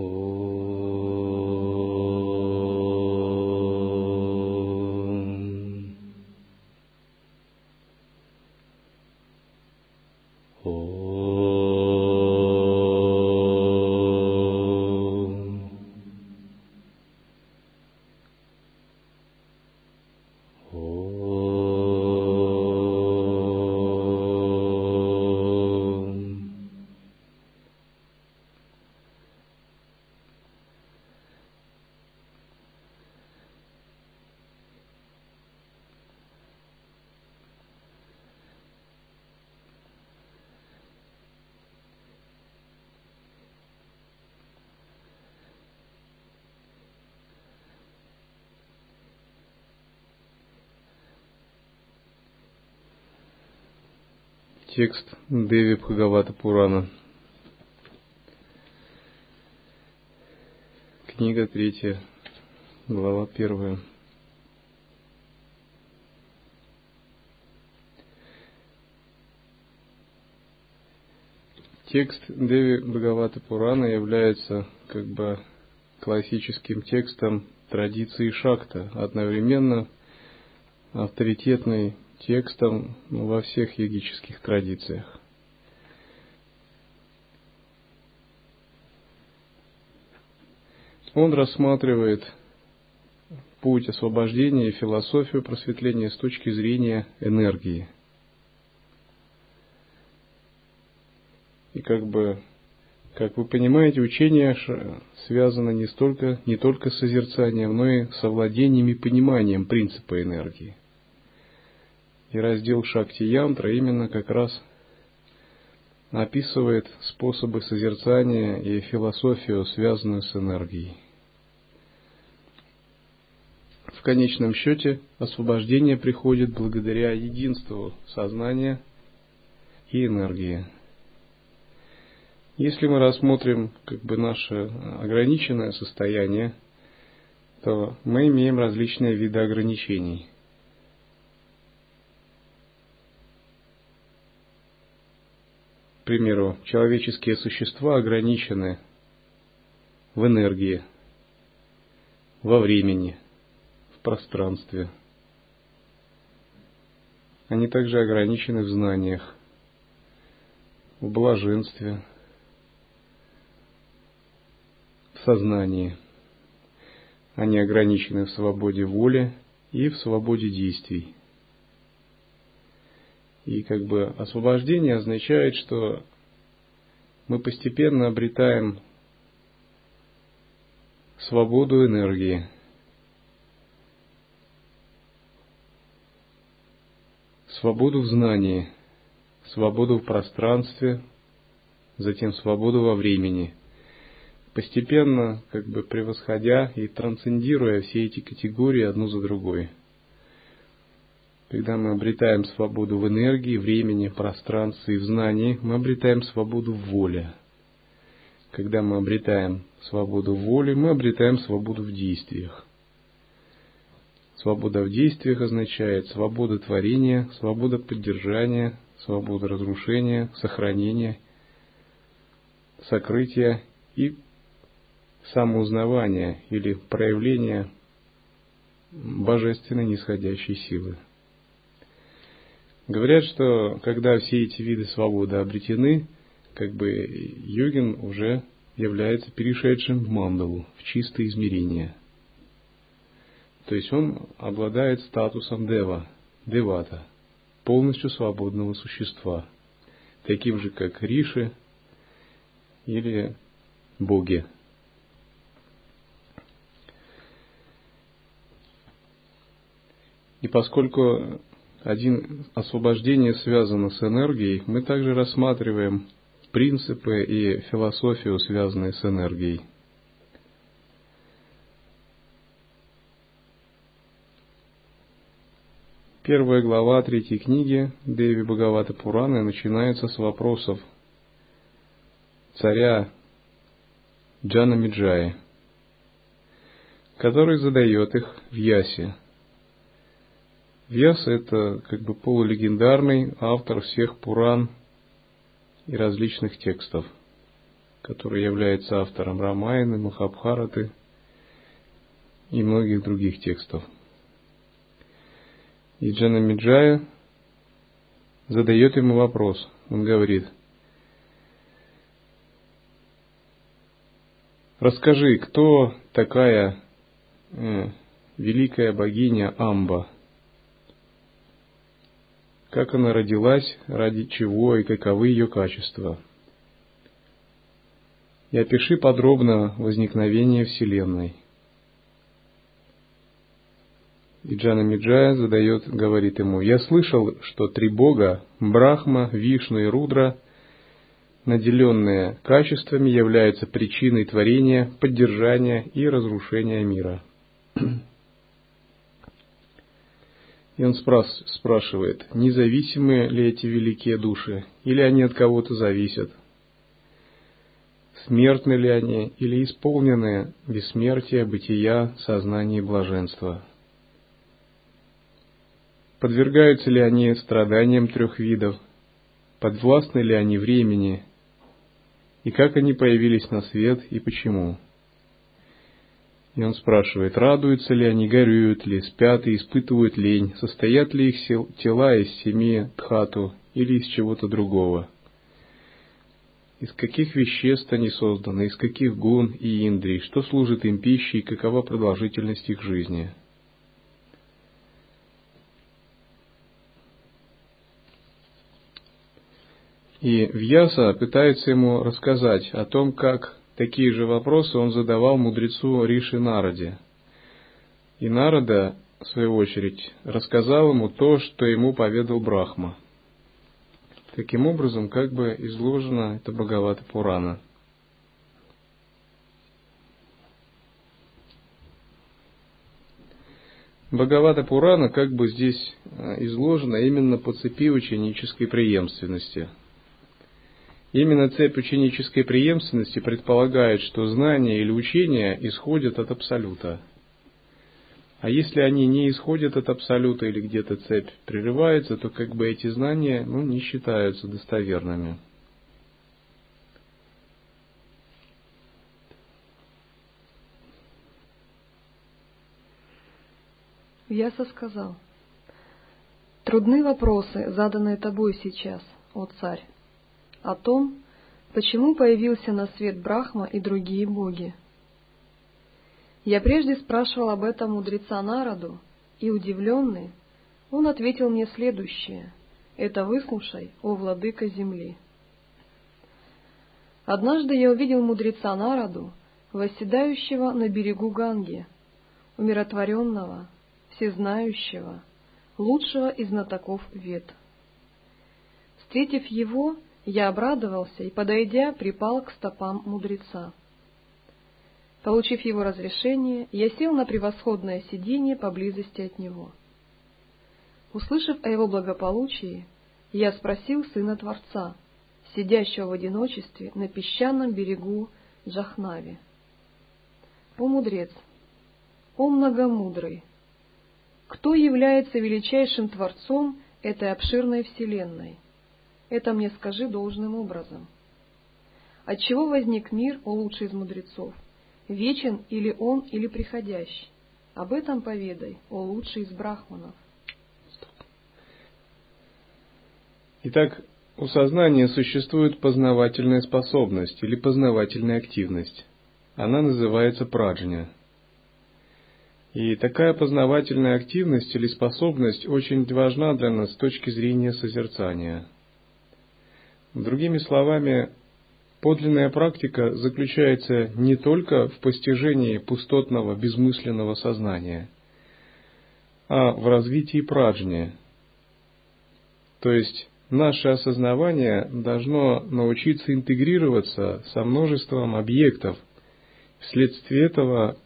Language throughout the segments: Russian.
Oh. Текст Деви Бхагавата Пурана. Книга третья, глава первая. Текст Деви Бхагавата Пурана является как бы классическим текстом традиции Шакта, одновременно авторитетной текстом во всех йогических традициях. Он рассматривает путь освобождения и философию просветления с точки зрения энергии. И как бы, как вы понимаете, учение связано не, столько, не только с созерцанием, но и с овладением и пониманием принципа энергии – и раздел Шакти Янтра именно как раз описывает способы созерцания и философию, связанную с энергией. В конечном счете освобождение приходит благодаря единству сознания и энергии. Если мы рассмотрим как бы наше ограниченное состояние, то мы имеем различные виды ограничений – примеру, человеческие существа ограничены в энергии, во времени, в пространстве. Они также ограничены в знаниях, в блаженстве, в сознании. Они ограничены в свободе воли и в свободе действий. И как бы освобождение означает, что мы постепенно обретаем свободу энергии. Свободу в знании, свободу в пространстве, затем свободу во времени. Постепенно, как бы превосходя и трансцендируя все эти категории одну за другой – когда мы обретаем свободу в энергии, времени, пространстве и в знании, мы обретаем свободу в воле. Когда мы обретаем свободу в воле, мы обретаем свободу в действиях. Свобода в действиях означает свобода творения, свобода поддержания, свобода разрушения, сохранения, сокрытия и самоузнавания или проявления божественной нисходящей силы. Говорят, что когда все эти виды свободы обретены, как бы йогин уже является перешедшим в мандалу, в чистое измерение. То есть он обладает статусом дева, девата, полностью свободного существа, таким же, как риши или боги. И поскольку один освобождение связано с энергией, мы также рассматриваем принципы и философию, связанные с энергией. Первая глава третьей книги Деви Бхагавата Пураны начинается с вопросов царя Джана Миджаи, который задает их в Ясе – Вьяса – это как бы полулегендарный автор всех Пуран и различных текстов, который является автором Рамайны, Махабхараты и многих других текстов. И Джана Миджая задает ему вопрос. Он говорит, расскажи, кто такая э, великая богиня Амба? Как она родилась, ради чего и каковы ее качества? И опиши подробно возникновение Вселенной – и Джана Миджая задает, говорит ему, «Я слышал, что три бога, Брахма, Вишну и Рудра, наделенные качествами, являются причиной творения, поддержания и разрушения мира». И он спрас, спрашивает, независимы ли эти великие души, или они от кого-то зависят? Смертны ли они, или исполнены бессмертия, бытия, сознания и блаженства? Подвергаются ли они страданиям трех видов? Подвластны ли они времени? И как они появились на свет и почему? И он спрашивает, радуются ли они, горюют ли, спят и испытывают лень, состоят ли их тела из семи тхату или из чего-то другого? Из каких веществ они созданы, из каких гун и индрий, что служит им пищей, какова продолжительность их жизни – И Вьяса пытается ему рассказать о том, как такие же вопросы он задавал мудрецу Риши Нараде. И Нарада, в свою очередь, рассказал ему то, что ему поведал Брахма. Таким образом, как бы изложено это Бхагавата Пурана. Бхагавата Пурана как бы здесь э, изложена именно по цепи ученической преемственности – Именно цепь ученической преемственности предполагает, что знания или учения исходят от Абсолюта. А если они не исходят от Абсолюта или где-то цепь прерывается, то как бы эти знания ну, не считаются достоверными. Яса сказал, трудны вопросы, заданные тобой сейчас, о царь о том, почему появился на свет Брахма и другие боги. Я прежде спрашивал об этом мудреца Нараду, и, удивленный, он ответил мне следующее. Это выслушай, о владыка земли. Однажды я увидел мудреца Нараду, восседающего на берегу Ганги, умиротворенного, всезнающего, лучшего из знатоков вет. Встретив его, я обрадовался и, подойдя, припал к стопам мудреца. Получив его разрешение, я сел на превосходное сиденье поблизости от него. Услышав о его благополучии, я спросил сына Творца, сидящего в одиночестве на песчаном берегу Джахнави. «О мудрец! О многомудрый! Кто является величайшим Творцом этой обширной вселенной?» Это мне скажи должным образом. Отчего возник мир, о лучший из мудрецов? Вечен или он, или приходящий? Об этом поведай, о лучший из брахманов. Итак, у сознания существует познавательная способность или познавательная активность. Она называется праджня. И такая познавательная активность или способность очень важна для нас с точки зрения созерцания – Другими словами, подлинная практика заключается не только в постижении пустотного безмысленного сознания, а в развитии праджни. То есть наше осознавание должно научиться интегрироваться со множеством объектов, вследствие этого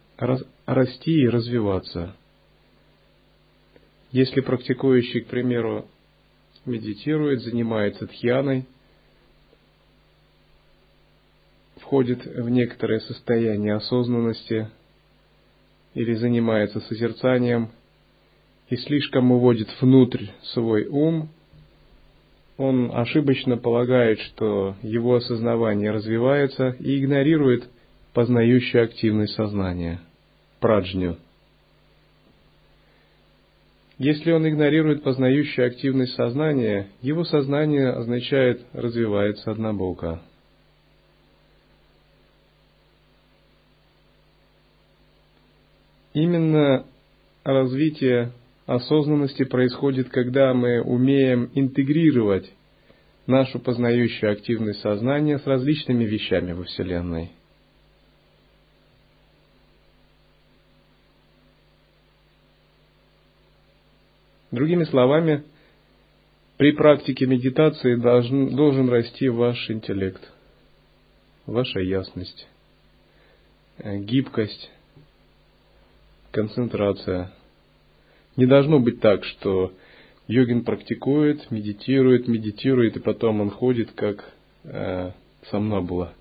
расти и развиваться. Если практикующий, к примеру, медитирует, занимается тхьяной – входит в некоторое состояние осознанности или занимается созерцанием и слишком уводит внутрь свой ум, он ошибочно полагает, что его осознавание развивается и игнорирует познающую активность сознания, праджню. Если он игнорирует познающую активность сознания, его сознание означает развивается однобоко. Именно развитие осознанности происходит, когда мы умеем интегрировать нашу познающую активность сознания с различными вещами во Вселенной. Другими словами, при практике медитации должен, должен расти ваш интеллект, ваша ясность, э, гибкость, концентрация – не должно быть так, что йогин практикует, медитирует, медитирует, и потом он ходит как э, сомнабула.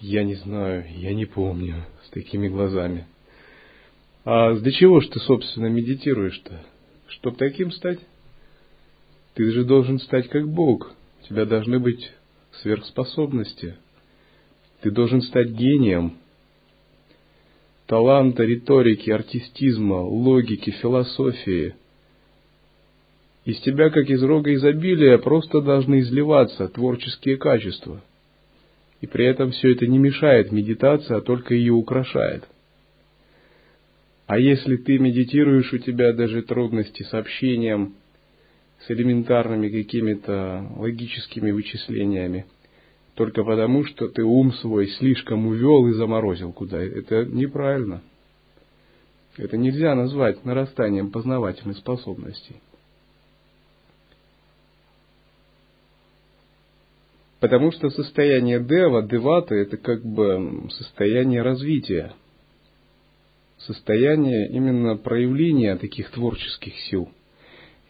Я не знаю, я не помню, с такими глазами. А для чего ж ты, собственно, медитируешь-то? Чтоб таким стать? Ты же должен стать как Бог. У тебя должны быть сверхспособности. Ты должен стать гением, таланта риторики, артистизма, логики, философии. Из тебя, как из рога изобилия, просто должны изливаться творческие качества. И при этом все это не мешает медитации, а только ее украшает. А если ты медитируешь, у тебя даже трудности с общением, с элементарными какими-то логическими вычислениями – только потому, что ты ум свой слишком увел и заморозил куда. Это неправильно. Это нельзя назвать нарастанием познавательных способностей. Потому что состояние дева, девата, это как бы состояние развития, состояние именно проявления таких творческих сил –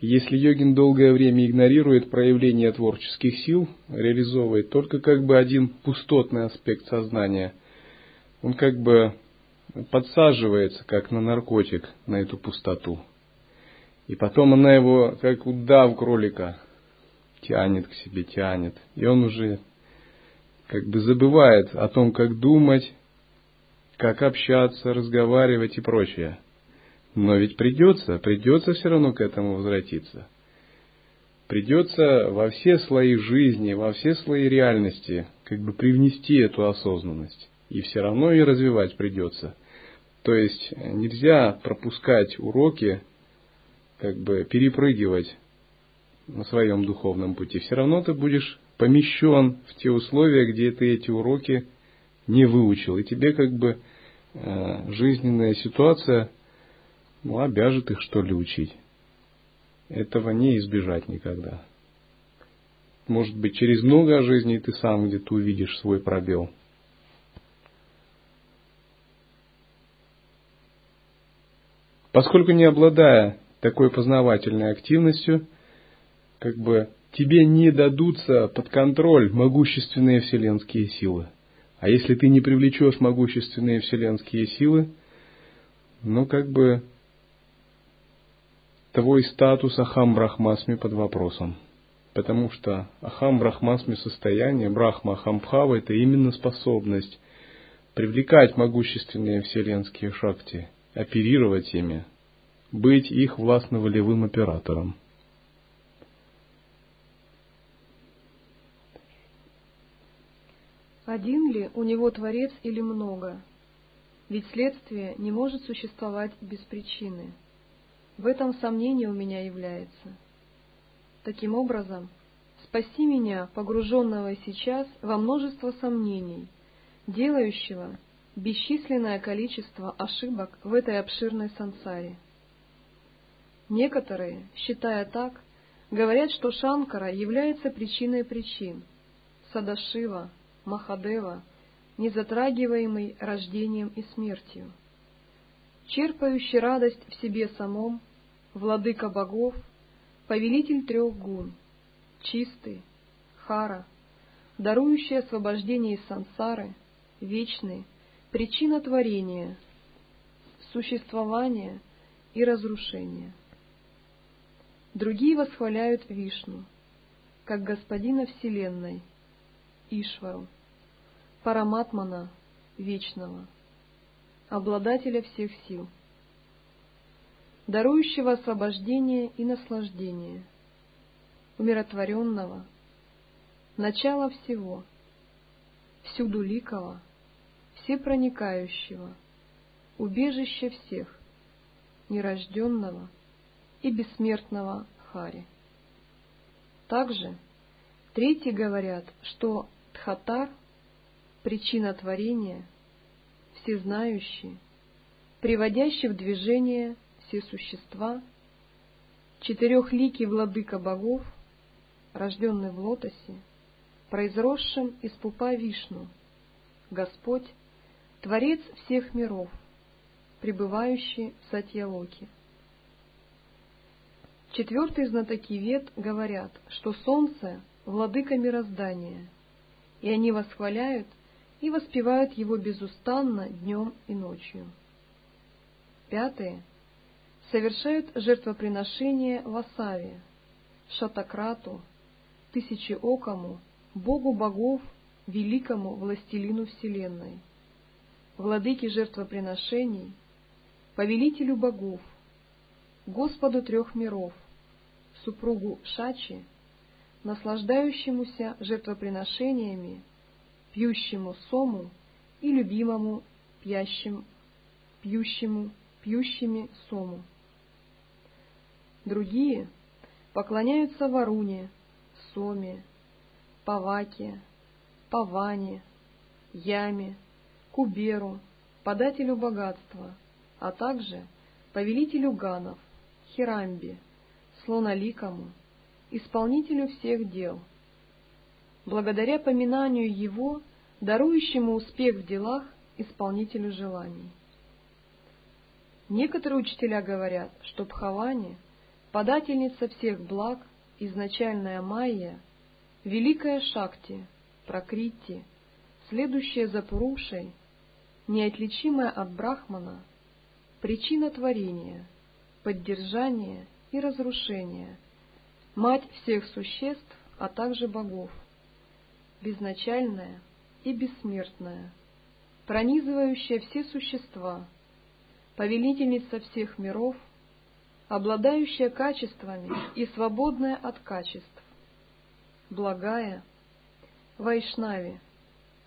если йогин долгое время игнорирует проявление творческих сил, реализовывает только как бы один пустотный аспект сознания, он как бы подсаживается, как на наркотик, на эту пустоту. И потом она его, как удав кролика, тянет к себе, тянет. И он уже как бы забывает о том, как думать, как общаться, разговаривать и прочее. Но ведь придется, придется все равно к этому возвратиться. Придется во все слои жизни, во все слои реальности как бы привнести эту осознанность. И все равно ее развивать придется. То есть нельзя пропускать уроки, как бы перепрыгивать на своем духовном пути. Все равно ты будешь помещен в те условия, где ты эти уроки не выучил. И тебе как бы э, жизненная ситуация ну, обяжет их, что ли, учить. Этого не избежать никогда. Может быть, через много жизней ты сам где-то увидишь свой пробел. Поскольку не обладая такой познавательной активностью, как бы тебе не дадутся под контроль могущественные вселенские силы. А если ты не привлечешь могущественные вселенские силы, ну как бы твой статус Ахам Брахмасми под вопросом. Потому что Ахам Брахмасми состояние, Брахма Ахамбхава – это именно способность привлекать могущественные вселенские шакти, оперировать ими, быть их властно-волевым оператором. Один ли у него Творец или много? Ведь следствие не может существовать без причины – в этом сомнение у меня является. Таким образом, спаси меня, погруженного сейчас во множество сомнений, делающего бесчисленное количество ошибок в этой обширной сансаре. Некоторые, считая так, говорят, что Шанкара является причиной причин, Садашива, Махадева, не затрагиваемый рождением и смертью черпающий радость в себе самом, владыка богов, повелитель трех гун, чистый, хара, дарующий освобождение из сансары, вечный, причина творения, существования и разрушения. Другие восхваляют Вишну, как господина Вселенной, Ишвару, Параматмана Вечного, обладателя всех сил, дарующего освобождение и наслаждение, умиротворенного, начало всего, всюду ликого, всепроникающего, убежище всех, нерожденного и бессмертного Хари. Также третьи говорят, что Тхатар — причина творения, всезнающий, приводящий в движение все существа, четырехликий владыка богов, рожденный в лотосе, произросшим из пупа Вишну, Господь, Творец всех миров, пребывающий в Сатьялоке. Четвертые знатоки вет говорят, что солнце — владыка мироздания, и они восхваляют и воспевают его безустанно днем и ночью. Пятые совершают жертвоприношение Васаве, Шатакрату, Тысячеокому, Богу богов, великому властелину Вселенной, владыке жертвоприношений, повелителю богов, Господу трех миров, супругу Шачи, наслаждающемуся жертвоприношениями, пьющему сому и любимому пьящим, пьющему, пьющими сому. Другие поклоняются Варуне, Соме, Паваке, Паване, Яме, Куберу, подателю богатства, а также повелителю ганов, Хирамби, слоноликому, исполнителю всех дел. Благодаря поминанию его, дарующему успех в делах, исполнителю желаний. Некоторые учителя говорят, что Бхавани, подательница всех благ, изначальная Майя, великая Шакти, Пракрити, следующая за Пурушей, неотличимая от Брахмана, причина творения, поддержания и разрушения, мать всех существ, а также богов, безначальная и бессмертная, пронизывающая все существа, повелительница всех миров, обладающая качествами и свободная от качеств, благая, Вайшнави,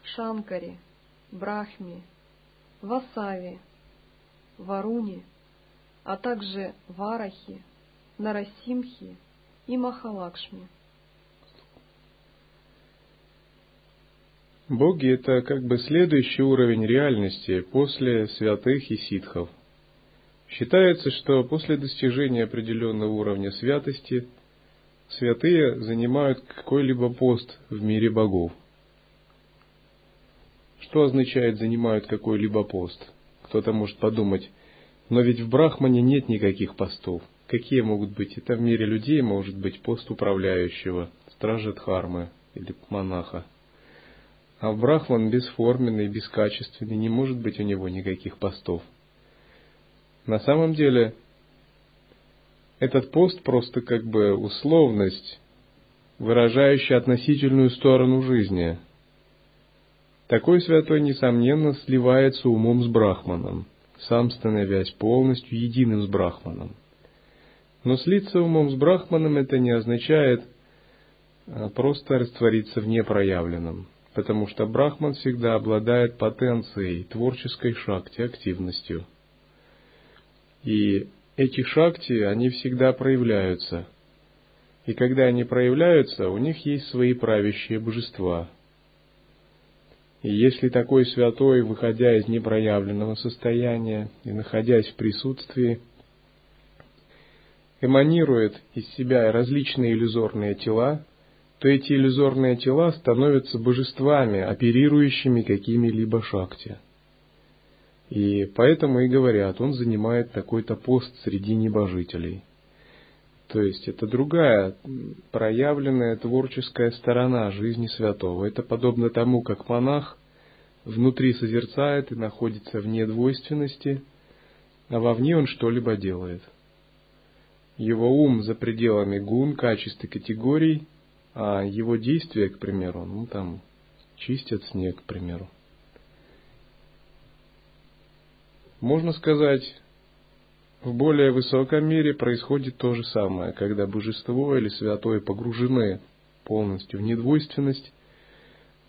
Шанкари, Брахми, Васави, Варуни, а также Варахи, Нарасимхи и Махалакшми. Боги — это как бы следующий уровень реальности после святых и ситхов. Считается, что после достижения определенного уровня святости святые занимают какой-либо пост в мире богов. Что означает занимают какой-либо пост? Кто-то может подумать, но ведь в Брахмане нет никаких постов. Какие могут быть? Это в мире людей может быть пост управляющего, стража Дхармы или монаха. А в Брахман бесформенный, бескачественный, не может быть у него никаких постов. На самом деле, этот пост просто как бы условность, выражающая относительную сторону жизни. Такой святой, несомненно, сливается умом с Брахманом – сам становясь полностью единым с Брахманом. Но слиться умом с Брахманом это не означает а, просто раствориться в непроявленном, потому что Брахман всегда обладает потенцией, творческой шакти, активностью. И эти шакти, они всегда проявляются. И когда они проявляются, у них есть свои правящие божества – и если такой святой, выходя из непроявленного состояния и находясь в присутствии, эманирует из себя различные иллюзорные тела, то эти иллюзорные тела становятся божествами, оперирующими какими-либо шакти. И поэтому и говорят, он занимает такой-то пост среди небожителей. То есть это другая проявленная творческая сторона жизни святого. Это подобно тому, как монах внутри созерцает и находится вне двойственности, а вовне он что-либо делает. Его ум за пределами гун, качеств и категорий, а его действия, к примеру, ну там чистят снег, к примеру. Можно сказать, в более высоком мире происходит то же самое, когда божество или святое погружены полностью в недвойственность,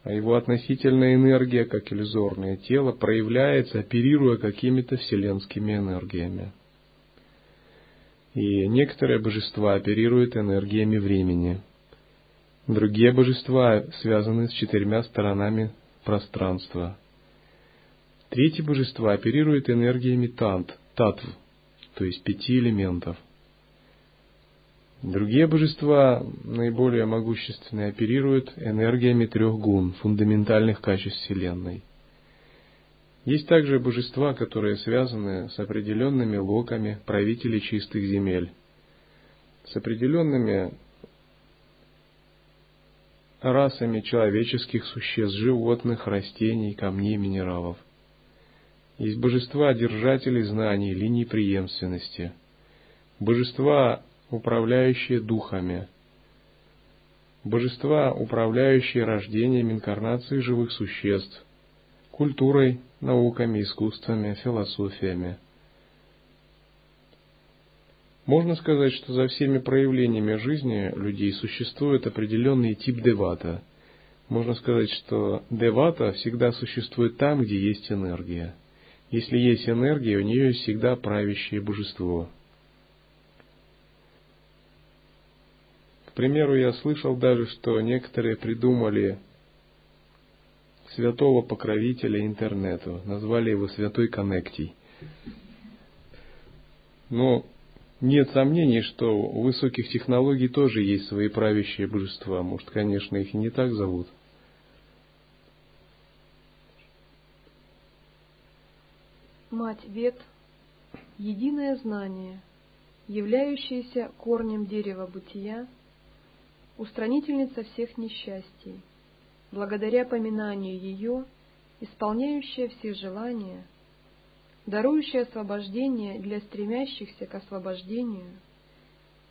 а его относительная энергия, как иллюзорное тело, проявляется, оперируя какими-то вселенскими энергиями. И некоторые божества оперируют энергиями времени. Другие божества связаны с четырьмя сторонами пространства. Третьи божества оперируют энергиями тант, татв, то есть пяти элементов. Другие божества, наиболее могущественные, оперируют энергиями трех гун, фундаментальных качеств Вселенной. Есть также божества, которые связаны с определенными локами правителей чистых земель, с определенными расами человеческих существ, животных, растений, камней, минералов. Есть божества, держатели знаний, линии преемственности, божества, управляющие духами, божества, управляющие рождением инкарнации живых существ, культурой, науками, искусствами, философиями. Можно сказать, что за всеми проявлениями жизни людей существует определенный тип девата. Можно сказать, что девата всегда существует там, где есть энергия. Если есть энергия, у нее всегда правящее божество – примеру, я слышал даже, что некоторые придумали святого покровителя интернету, назвали его Святой Коннектий. Но нет сомнений, что у высоких технологий тоже есть свои правящие божества. Может, конечно, их и не так зовут. Мать Вет – единое знание, являющееся корнем дерева бытия – устранительница всех несчастий, благодаря поминанию ее, исполняющая все желания, дарующая освобождение для стремящихся к освобождению,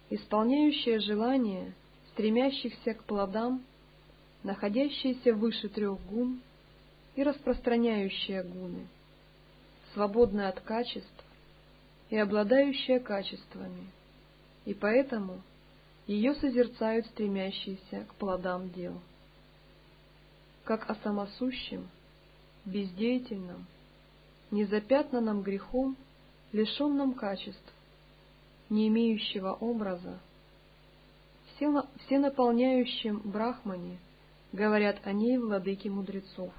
исполняющая желания, стремящихся к плодам, находящаяся выше трех гун и распространяющая гуны, свободная от качеств и обладающая качествами, и поэтому – ее созерцают стремящиеся к плодам дел. Как о самосущем, бездеятельном, незапятнанном грехом, лишенном качеств, не имеющего образа, все, все наполняющим брахмане говорят о ней владыки мудрецов,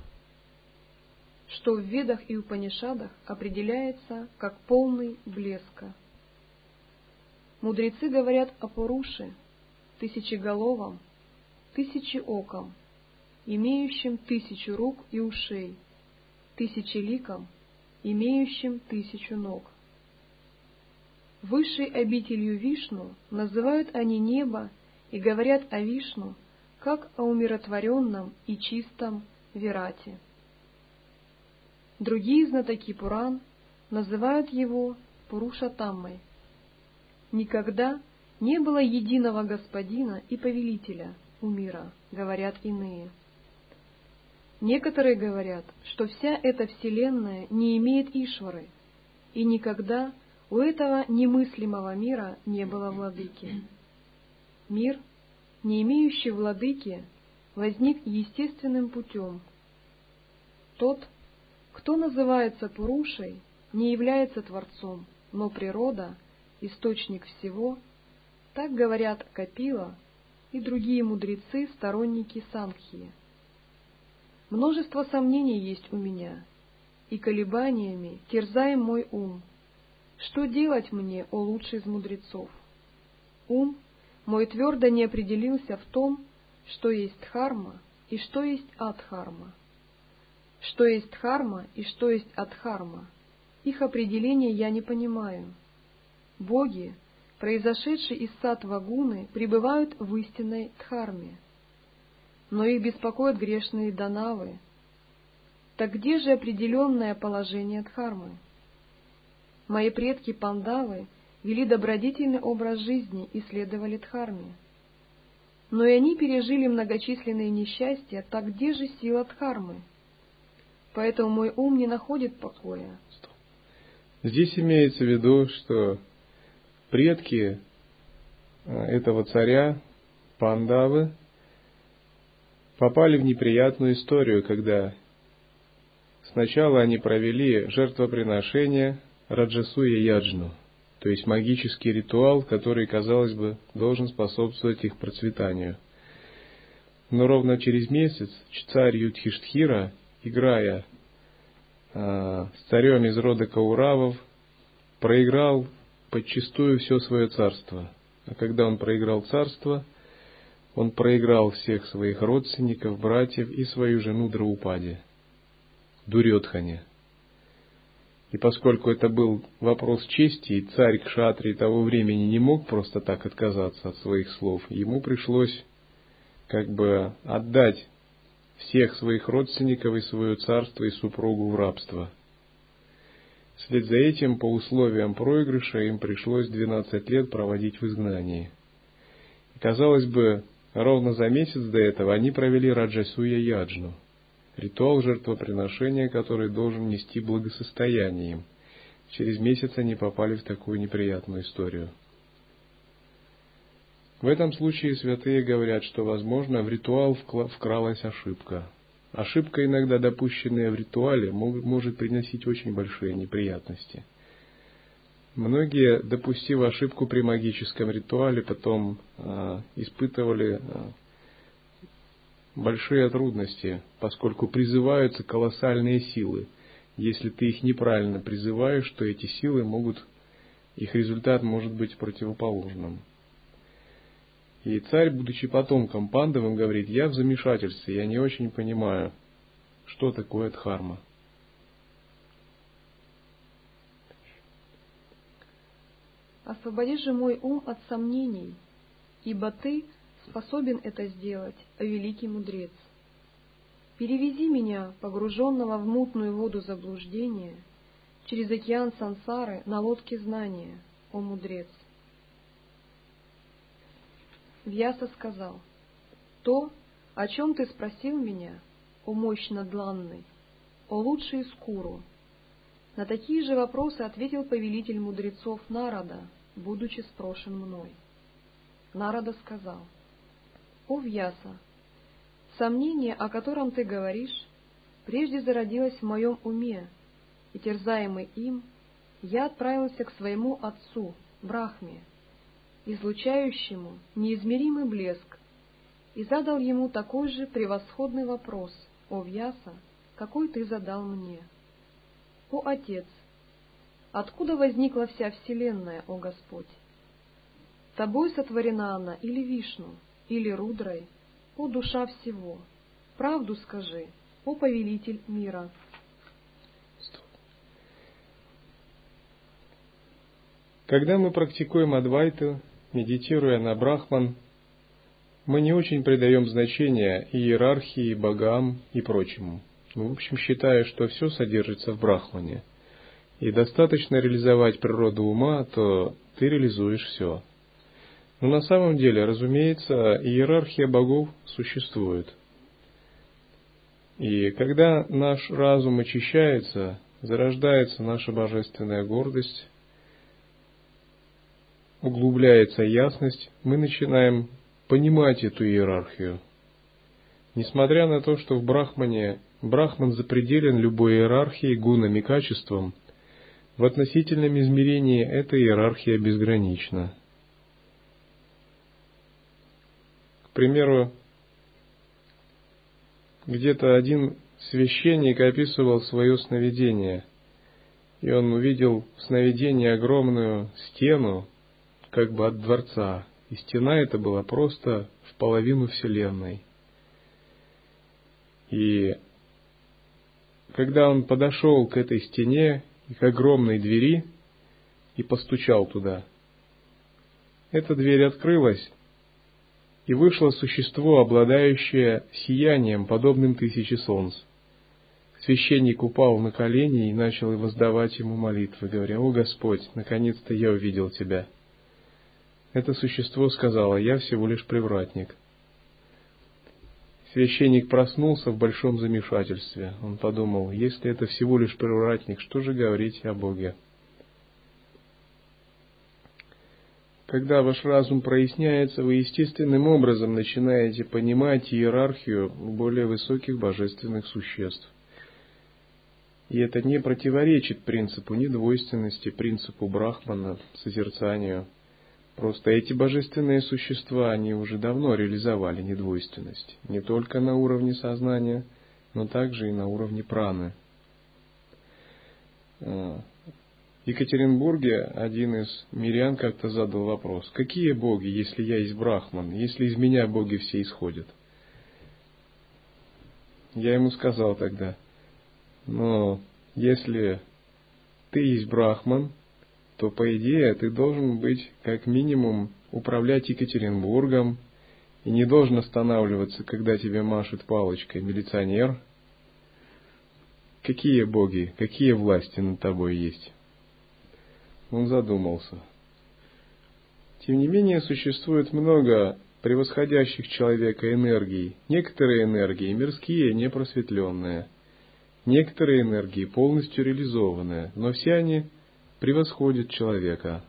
что в Ведах и Упанишадах определяется как полный блеска – Мудрецы говорят о Пуруше, тысячеголовом, тысячеоком, имеющем тысячу рук и ушей, тысячеликом, имеющим тысячу ног. Высшей обителью Вишну называют они небо и говорят о Вишну, как о умиротворенном и чистом Вирате. Другие знатоки Пуран называют его Пурушатаммой, Никогда не было единого господина и повелителя у мира, говорят иные. Некоторые говорят, что вся эта вселенная не имеет Ишвары, и никогда у этого немыслимого мира не было владыки. Мир, не имеющий владыки, возник естественным путем. Тот, кто называется Пурушей, не является Творцом, но природа — источник всего, так говорят Капила и другие мудрецы, сторонники Санхии. Множество сомнений есть у меня, и колебаниями терзаем мой ум. Что делать мне, о лучший из мудрецов? Ум мой твердо не определился в том, что есть дхарма и что есть адхарма. Что есть дхарма и что есть адхарма, их определение я не понимаю. Боги, произошедшие из сатва гуны, пребывают в истинной дхарме. Но их беспокоят грешные данавы. Так где же определенное положение дхармы? Мои предки пандавы вели добродетельный образ жизни и следовали дхарме. Но и они пережили многочисленные несчастья, так где же сила Дхармы? Поэтому мой ум не находит покоя. Здесь имеется в виду, что предки э, этого царя, Пандавы, попали в неприятную историю, когда сначала они провели жертвоприношение Раджасуя Яджну, то есть магический ритуал, который, казалось бы, должен способствовать их процветанию. Но ровно через месяц царь Юдхиштхира, играя э, с царем из рода Кауравов, проиграл подчистую все свое царство. А когда он проиграл царство – он проиграл всех своих родственников, братьев и свою жену Драупаде, Дурьотхане. И поскольку это был вопрос чести, и царь Кшатри того времени не мог просто так отказаться от своих слов, ему пришлось как бы отдать всех своих родственников и свое царство и супругу в рабство. Вслед за этим, по условиям проигрыша, им пришлось 12 лет проводить в изгнании. И, казалось бы, Ровно за месяц до этого они провели Раджасуя Яджну, ритуал жертвоприношения, который должен нести благосостояние им. Через месяц они попали в такую неприятную историю. В этом случае святые говорят, что, возможно, в ритуал вкралась ошибка. Ошибка, иногда допущенная в ритуале, может приносить очень большие неприятности – Многие, допустив ошибку при магическом ритуале, потом э, испытывали э, большие трудности, поскольку призываются колоссальные силы. Если ты их неправильно призываешь, то эти силы могут, их результат может быть противоположным. И царь, будучи потомком Пандовым, говорит, я в замешательстве, я не очень понимаю, что такое дхарма. Освободи же мой ум от сомнений, ибо ты способен это сделать, о великий мудрец. Перевези меня, погруженного в мутную воду заблуждения, через океан сансары на лодке знания, о мудрец. Вьяса сказал, то, о чем ты спросил меня, о мощно дланный, о лучший скуру, на такие же вопросы ответил повелитель мудрецов Нарада, будучи спрошен мной. Нарада сказал, «О Вьяса, сомнение, о котором ты говоришь, прежде зародилось в моем уме, и, терзаемый им, я отправился к своему отцу, Брахме, излучающему неизмеримый блеск, и задал ему такой же превосходный вопрос, о Вьяса, какой ты задал мне. О Отец, Откуда возникла вся Вселенная, о Господь? Тобой сотворена она или Вишну, или Рудрой, о душа всего. Правду скажи, о повелитель мира. Когда мы практикуем Адвайту, медитируя на Брахман, мы не очень придаем значения иерархии, богам и прочему. Мы, в общем, считая, что все содержится в Брахмане – и достаточно реализовать природу ума, то ты реализуешь все. Но на самом деле, разумеется, иерархия богов существует. И когда наш разум очищается, зарождается наша божественная гордость, углубляется ясность, мы начинаем понимать эту иерархию. Несмотря на то, что в Брахмане Брахман запределен любой иерархией, гунами, качеством – в относительном измерении эта иерархия безгранична. К примеру, где-то один священник описывал свое сновидение, и он увидел в сновидении огромную стену, как бы от дворца, и стена эта была просто в половину Вселенной. И когда он подошел к этой стене и к огромной двери и постучал туда. Эта дверь открылась, и вышло существо, обладающее сиянием, подобным тысяче солнц. Священник упал на колени и начал воздавать ему молитвы, говоря, «О Господь, наконец-то я увидел Тебя». Это существо сказало, «Я всего лишь привратник. Священник проснулся в большом замешательстве. Он подумал, если это всего лишь привратник, что же говорить о Боге? Когда ваш разум проясняется, вы естественным образом начинаете понимать иерархию более высоких божественных существ. И это не противоречит принципу недвойственности, принципу Брахмана, созерцанию. Просто эти божественные существа, они уже давно реализовали недвойственность. Не только на уровне сознания, но также и на уровне праны. А, в Екатеринбурге один из мирян как-то задал вопрос, какие боги, если я есть брахман, если из меня боги все исходят? Я ему сказал тогда, но если ты есть брахман, то по идее ты должен быть как минимум управлять Екатеринбургом и не должен останавливаться, когда тебе машет палочкой милиционер. Какие боги, какие власти над тобой есть? Он задумался. Тем не менее, существует много превосходящих человека энергий. Некоторые энергии мирские, непросветленные – Некоторые энергии полностью реализованы, но все они превосходят человека.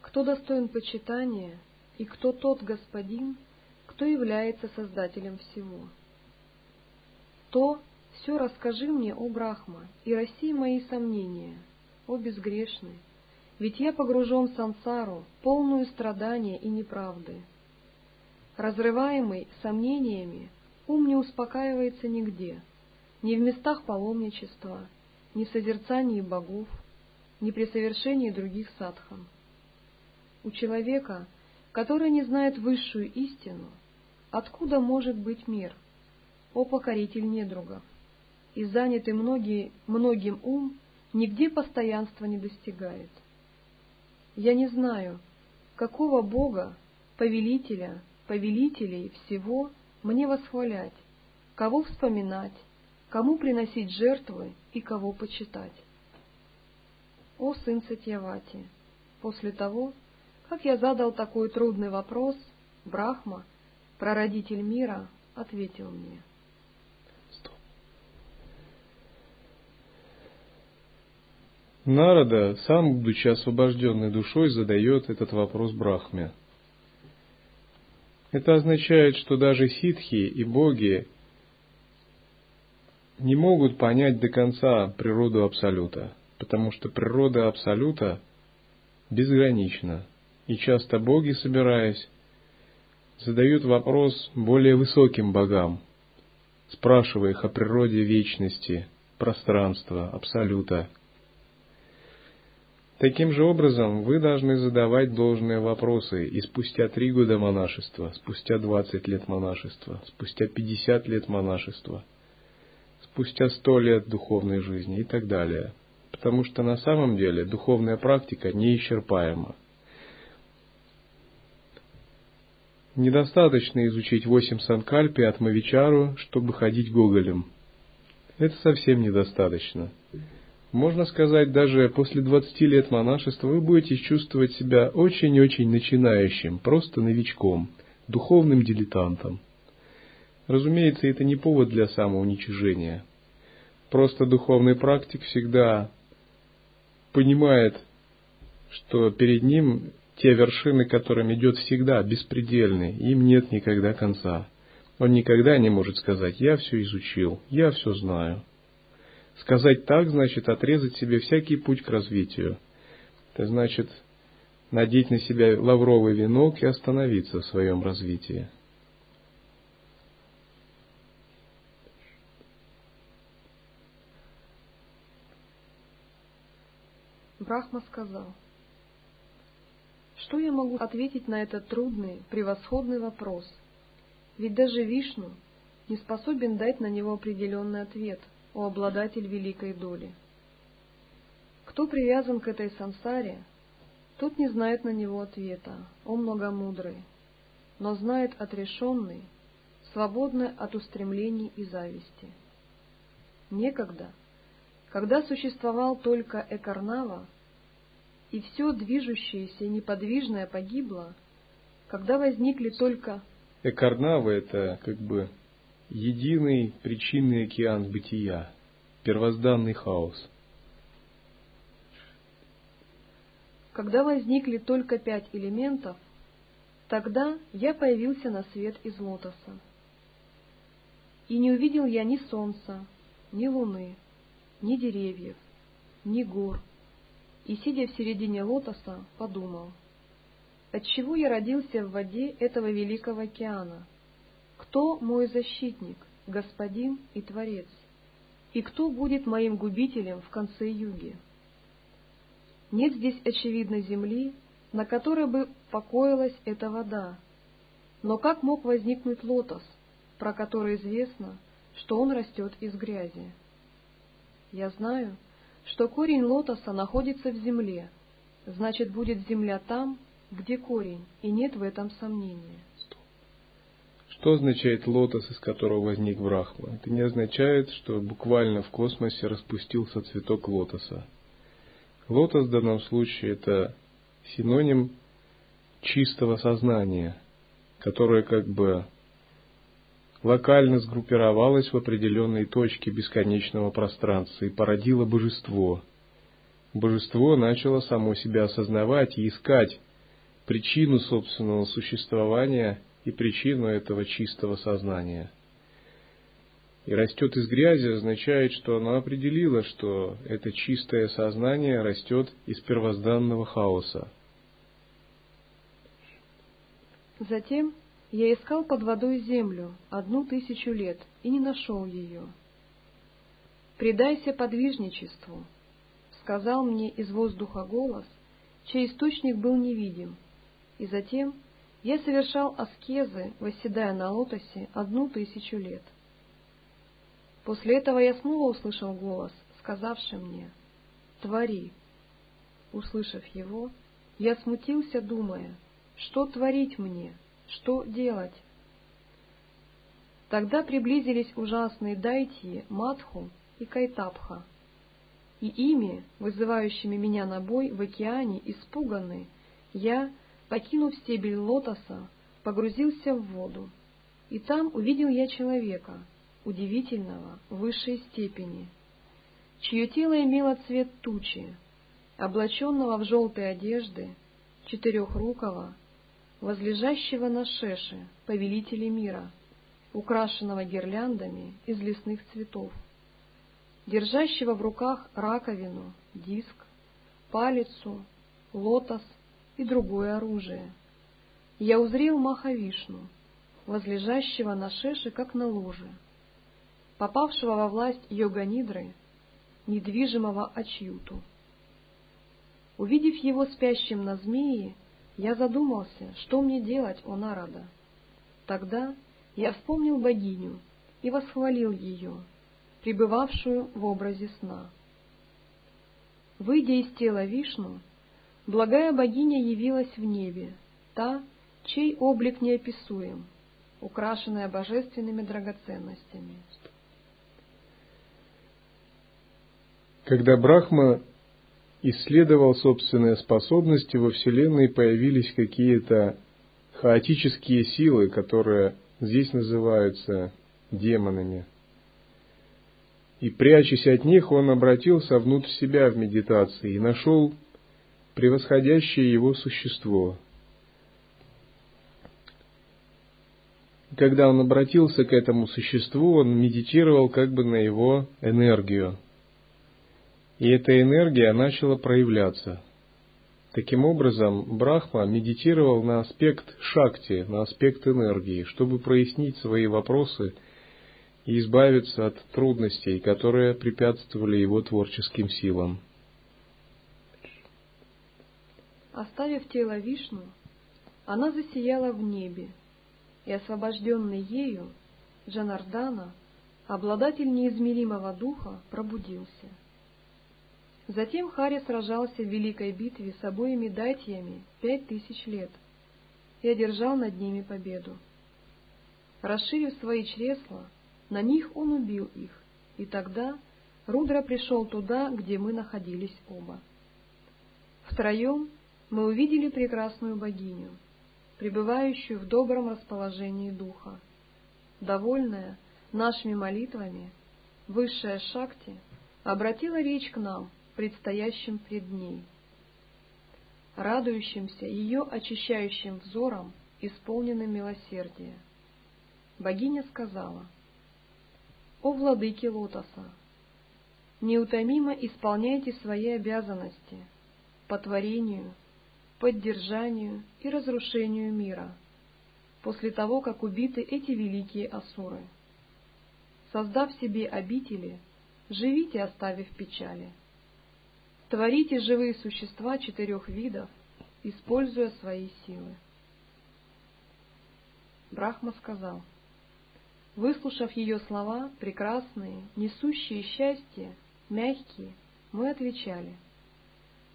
Кто достоин почитания и кто тот господин, кто является создателем всего? То все расскажи мне, о Брахма, и рассей мои сомнения, о безгрешный, ведь я погружен в сансару, полную страдания и неправды. Разрываемый сомнениями, ум не успокаивается нигде, ни в местах паломничества, ни в созерцании богов, ни при совершении других садхан. У человека, который не знает высшую истину, откуда может быть мир, о покоритель недругов, и занятый многие, многим ум нигде постоянства не достигает. Я не знаю, какого Бога, повелителя, повелителей всего мне восхвалять, кого вспоминать, кому приносить жертвы и кого почитать. О сын Сатьявати! После того, как я задал такой трудный вопрос, Брахма, прародитель мира, ответил мне — Нарада, сам будучи освобожденной душой, задает этот вопрос Брахме. Это означает, что даже ситхи и боги не могут понять до конца природу Абсолюта, потому что природа Абсолюта безгранична, и часто боги, собираясь, задают вопрос более высоким богам, спрашивая их о природе вечности, пространства, Абсолюта – Таким же образом, вы должны задавать должные вопросы и спустя три года монашества, спустя двадцать лет монашества, спустя пятьдесят лет монашества, спустя сто лет духовной жизни и так далее. Потому что на самом деле духовная практика неисчерпаема. Недостаточно изучить восемь санкальпи от Мавичару, чтобы ходить гоголем. Это совсем недостаточно. Можно сказать, даже после 20 лет монашества вы будете чувствовать себя очень-очень начинающим, просто новичком, духовным дилетантом. Разумеется, это не повод для самоуничижения. Просто духовный практик всегда понимает, что перед ним те вершины, которым идет всегда, беспредельны, им нет никогда конца. Он никогда не может сказать «я все изучил, я все знаю». Сказать так значит отрезать себе всякий путь к развитию. Это значит надеть на себя лавровый венок и остановиться в своем развитии. Брахма сказал, что я могу ответить на этот трудный, превосходный вопрос? Ведь даже Вишну не способен дать на него определенный ответ – о обладатель великой доли. Кто привязан к этой сансаре, тот не знает на него ответа, о многомудрый, но знает отрешенный, свободный от устремлений и зависти. Некогда, когда существовал только Экарнава, и все движущееся и неподвижное погибло, когда возникли только... Экарнава — это как бы единый причинный океан бытия, первозданный хаос. Когда возникли только пять элементов, тогда я появился на свет из лотоса. И не увидел я ни солнца, ни луны, ни деревьев, ни гор, и, сидя в середине лотоса, подумал, отчего я родился в воде этого великого океана? Кто мой защитник, господин и творец? И кто будет моим губителем в конце юги? Нет здесь очевидной земли, на которой бы покоилась эта вода. Но как мог возникнуть лотос, про который известно, что он растет из грязи? Я знаю, что корень лотоса находится в земле, значит, будет земля там, где корень, и нет в этом сомнения. Что означает лотос, из которого возник Брахма? Это не означает, что буквально в космосе распустился цветок лотоса. Лотос в данном случае это синоним чистого сознания, которое как бы локально сгруппировалось в определенной точке бесконечного пространства и породило божество. Божество начало само себя осознавать и искать причину собственного существования и причину этого чистого сознания. И растет из грязи означает, что оно определило, что это чистое сознание растет из первозданного хаоса. Затем я искал под водой землю одну тысячу лет и не нашел ее. «Предайся подвижничеству», — сказал мне из воздуха голос, чей источник был невидим, и затем я совершал аскезы, восседая на лотосе одну тысячу лет. После этого я снова услышал голос, сказавший мне «Твори». Услышав его, я смутился, думая, что творить мне, что делать? Тогда приблизились ужасные Дайтьи, Матху и Кайтапха, и ими, вызывающими меня на бой в океане, испуганный, я, покинув стебель лотоса, погрузился в воду, и там увидел я человека, удивительного, высшей степени, чье тело имело цвет тучи, облаченного в желтые одежды, четырехрукого, возлежащего на шеше, повелителя мира, украшенного гирляндами из лесных цветов, держащего в руках раковину, диск, палицу, лотос и другое оружие. Я узрел Махавишну, возлежащего на шеше, как на ложе, попавшего во власть йоганидры, недвижимого Ачьюту. Увидев его спящим на змеи, я задумался, что мне делать, о Нарада. Тогда я вспомнил богиню и восхвалил ее, пребывавшую в образе сна. Выйдя из тела Вишну, благая богиня явилась в небе, та, чей облик неописуем, украшенная божественными драгоценностями. Когда Брахма исследовал собственные способности, во Вселенной появились какие-то хаотические силы, которые здесь называются демонами. И прячась от них, он обратился внутрь себя в медитации и нашел превосходящее его существо. Когда он обратился к этому существу, он медитировал как бы на его энергию – и эта энергия начала проявляться. Таким образом, Брахма медитировал на аспект шакти, на аспект энергии, чтобы прояснить свои вопросы и избавиться от трудностей, которые препятствовали его творческим силам. Оставив тело Вишну, она засияла в небе, и освобожденный ею, Джанардана, обладатель неизмеримого духа, пробудился — Затем Хари сражался в великой битве с обоими датьями пять тысяч лет и одержал над ними победу. Расширив свои чресла, на них он убил их, и тогда Рудра пришел туда, где мы находились оба. Втроем мы увидели прекрасную богиню, пребывающую в добром расположении духа. Довольная нашими молитвами, высшая Шакти обратила речь к нам, предстоящим пред ней. Радующимся ее очищающим взором, исполненным милосердия. Богиня сказала, «О владыки лотоса, неутомимо исполняйте свои обязанности по творению, поддержанию и разрушению мира, после того, как убиты эти великие асуры. Создав себе обители, живите, оставив печали. Творите живые существа четырех видов, используя свои силы. Брахма сказал, выслушав ее слова, прекрасные, несущие счастье, мягкие, мы отвечали —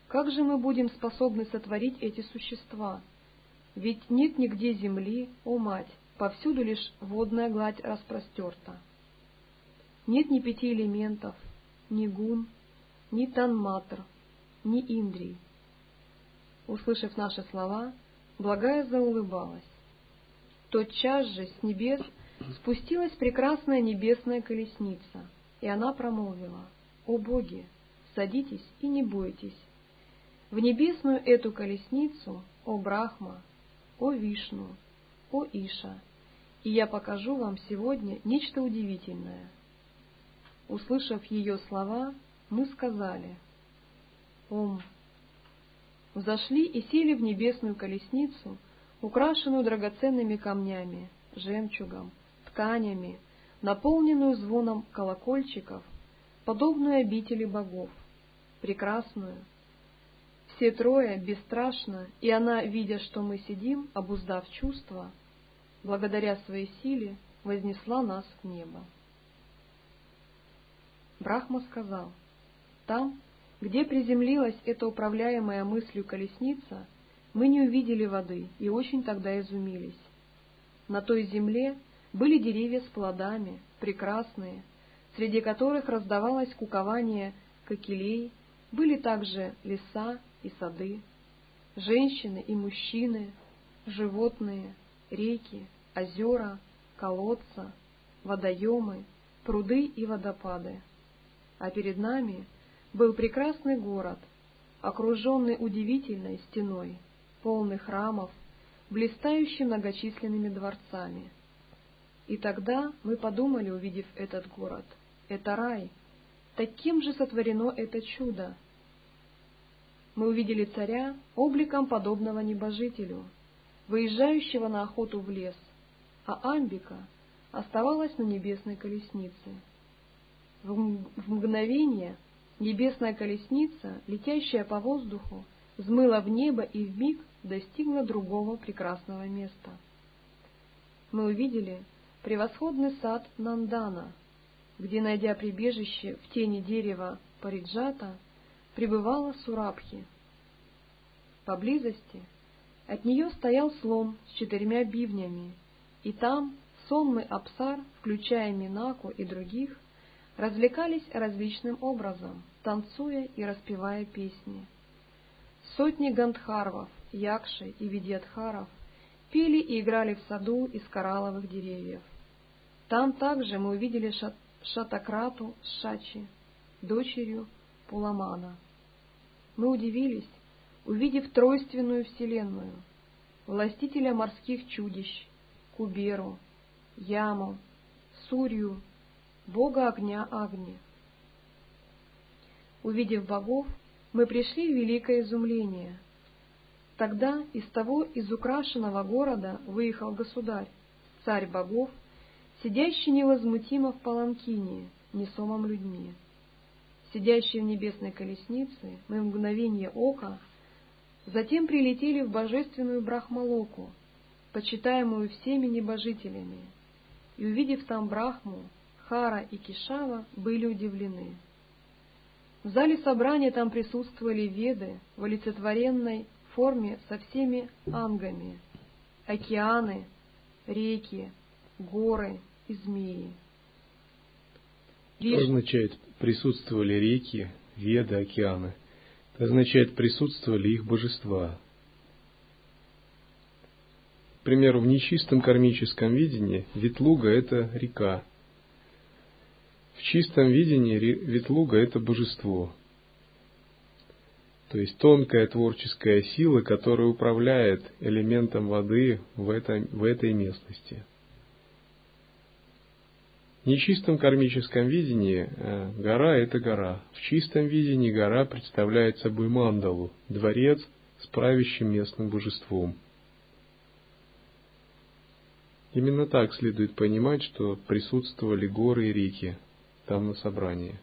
как же мы будем способны сотворить эти существа? Ведь нет нигде земли, о мать, повсюду лишь водная гладь распростерта. Нет ни пяти элементов, ни гун, ни танматр, ни индрий. Услышав наши слова, благая заулыбалась. Тотчас же с небес спустилась прекрасная небесная колесница, и она промолвила, «О боги, садитесь и не бойтесь, в небесную эту колесницу, о Брахма, о Вишну, о Иша, и я покажу вам сегодня нечто удивительное. Услышав ее слова, мы сказали «Ом». Взошли и сели в небесную колесницу, украшенную драгоценными камнями, жемчугом, тканями, наполненную звоном колокольчиков, подобную обители богов, прекрасную, все трое бесстрашно, и она, видя, что мы сидим, обуздав чувства, благодаря своей силе, вознесла нас в небо. Брахма сказал, там, где приземлилась эта управляемая мыслью колесница, мы не увидели воды и очень тогда изумились. На той земле были деревья с плодами, прекрасные, среди которых раздавалось кукование кокелей, были также леса и сады, женщины и мужчины, животные, реки, озера, колодца, водоемы, пруды и водопады. А перед нами был прекрасный город, окруженный удивительной стеной, полный храмов, блистающий многочисленными дворцами. И тогда мы подумали, увидев этот город, это рай, таким же сотворено это чудо, мы увидели царя обликом подобного небожителю, выезжающего на охоту в лес, а Амбика оставалась на небесной колеснице. В мгновение небесная колесница, летящая по воздуху, взмыла в небо и вмиг достигла другого прекрасного места. Мы увидели превосходный сад Нандана, где, найдя прибежище в тени дерева Париджата, пребывала Сурабхи. Поблизости от нее стоял слон с четырьмя бивнями, и там сонмы Апсар, включая Минаку и других, развлекались различным образом, танцуя и распевая песни. Сотни гандхарвов, якши и видьядхаров пели и играли в саду из коралловых деревьев. Там также мы увидели шат Шатакрату Шачи, дочерью Пуламана мы удивились, увидев тройственную вселенную, властителя морских чудищ, Куберу, Яму, Сурью, бога огня Агни. Увидев богов, мы пришли в великое изумление. Тогда из того изукрашенного города выехал государь, царь богов, сидящий невозмутимо в паланкине, несомом людьми сидящие в небесной колеснице, мы в мгновение ока затем прилетели в божественную Брахмалоку, почитаемую всеми небожителями, и, увидев там Брахму, Хара и Кишава были удивлены. В зале собрания там присутствовали веды в олицетворенной форме со всеми ангами, океаны, реки, горы и змеи. Что означает присутствовали реки, веды, океаны? Это означает, присутствовали их божества. К примеру, в нечистом кармическом видении Ветлуга – это река. В чистом видении Ветлуга – это божество. То есть тонкая творческая сила, которая управляет элементом воды в, этом, в этой местности – нечистом кармическом видении э, гора – это гора. В чистом видении гора представляет собой мандалу, дворец с правящим местным божеством. Именно так следует понимать, что присутствовали горы и реки там на собрании.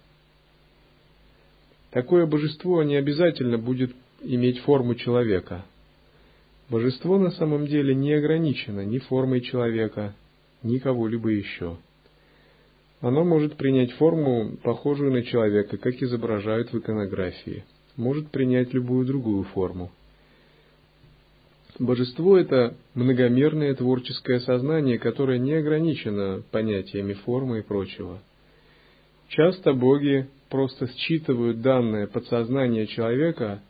Такое божество не обязательно будет иметь форму человека. Божество на самом деле не ограничено ни формой человека, ни кого-либо еще – оно может принять форму, похожую на человека, как изображают в иконографии. Может принять любую другую форму. Божество – это многомерное творческое сознание, которое не ограничено понятиями формы и прочего. Часто боги просто считывают данное подсознание человека,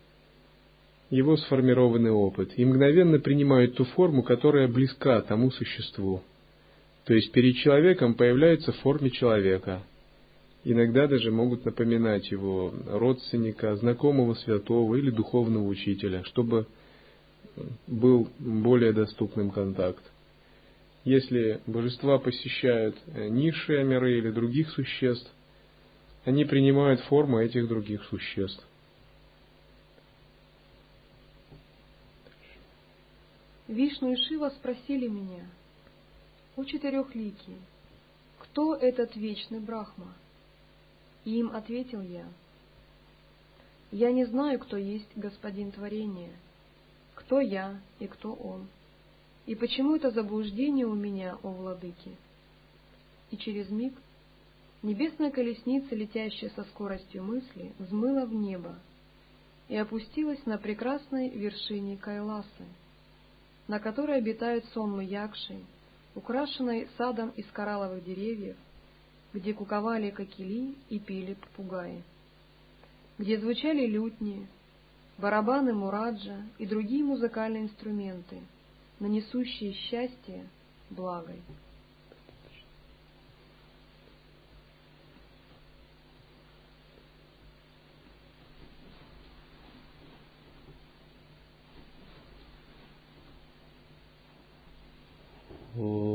его сформированный опыт, и мгновенно принимают ту форму, которая близка тому существу, то есть перед человеком появляется в форме человека. Иногда даже могут напоминать его родственника, знакомого святого или духовного учителя, чтобы был более доступным контакт. Если божества посещают низшие миры или других существ, они принимают форму этих других существ. Вишну и Шива спросили меня – у четырехликий, кто этот вечный Брахма? И им ответил я, я не знаю, кто есть господин творения, кто я и кто он, и почему это заблуждение у меня, о владыке. И через миг небесная колесница, летящая со скоростью мысли, взмыла в небо и опустилась на прекрасной вершине Кайласы, на которой обитают сонмы Якши, украшенной садом из коралловых деревьев, где куковали кокели и пели попугаи, где звучали лютни, барабаны мураджа и другие музыкальные инструменты, нанесущие счастье благой. Oh.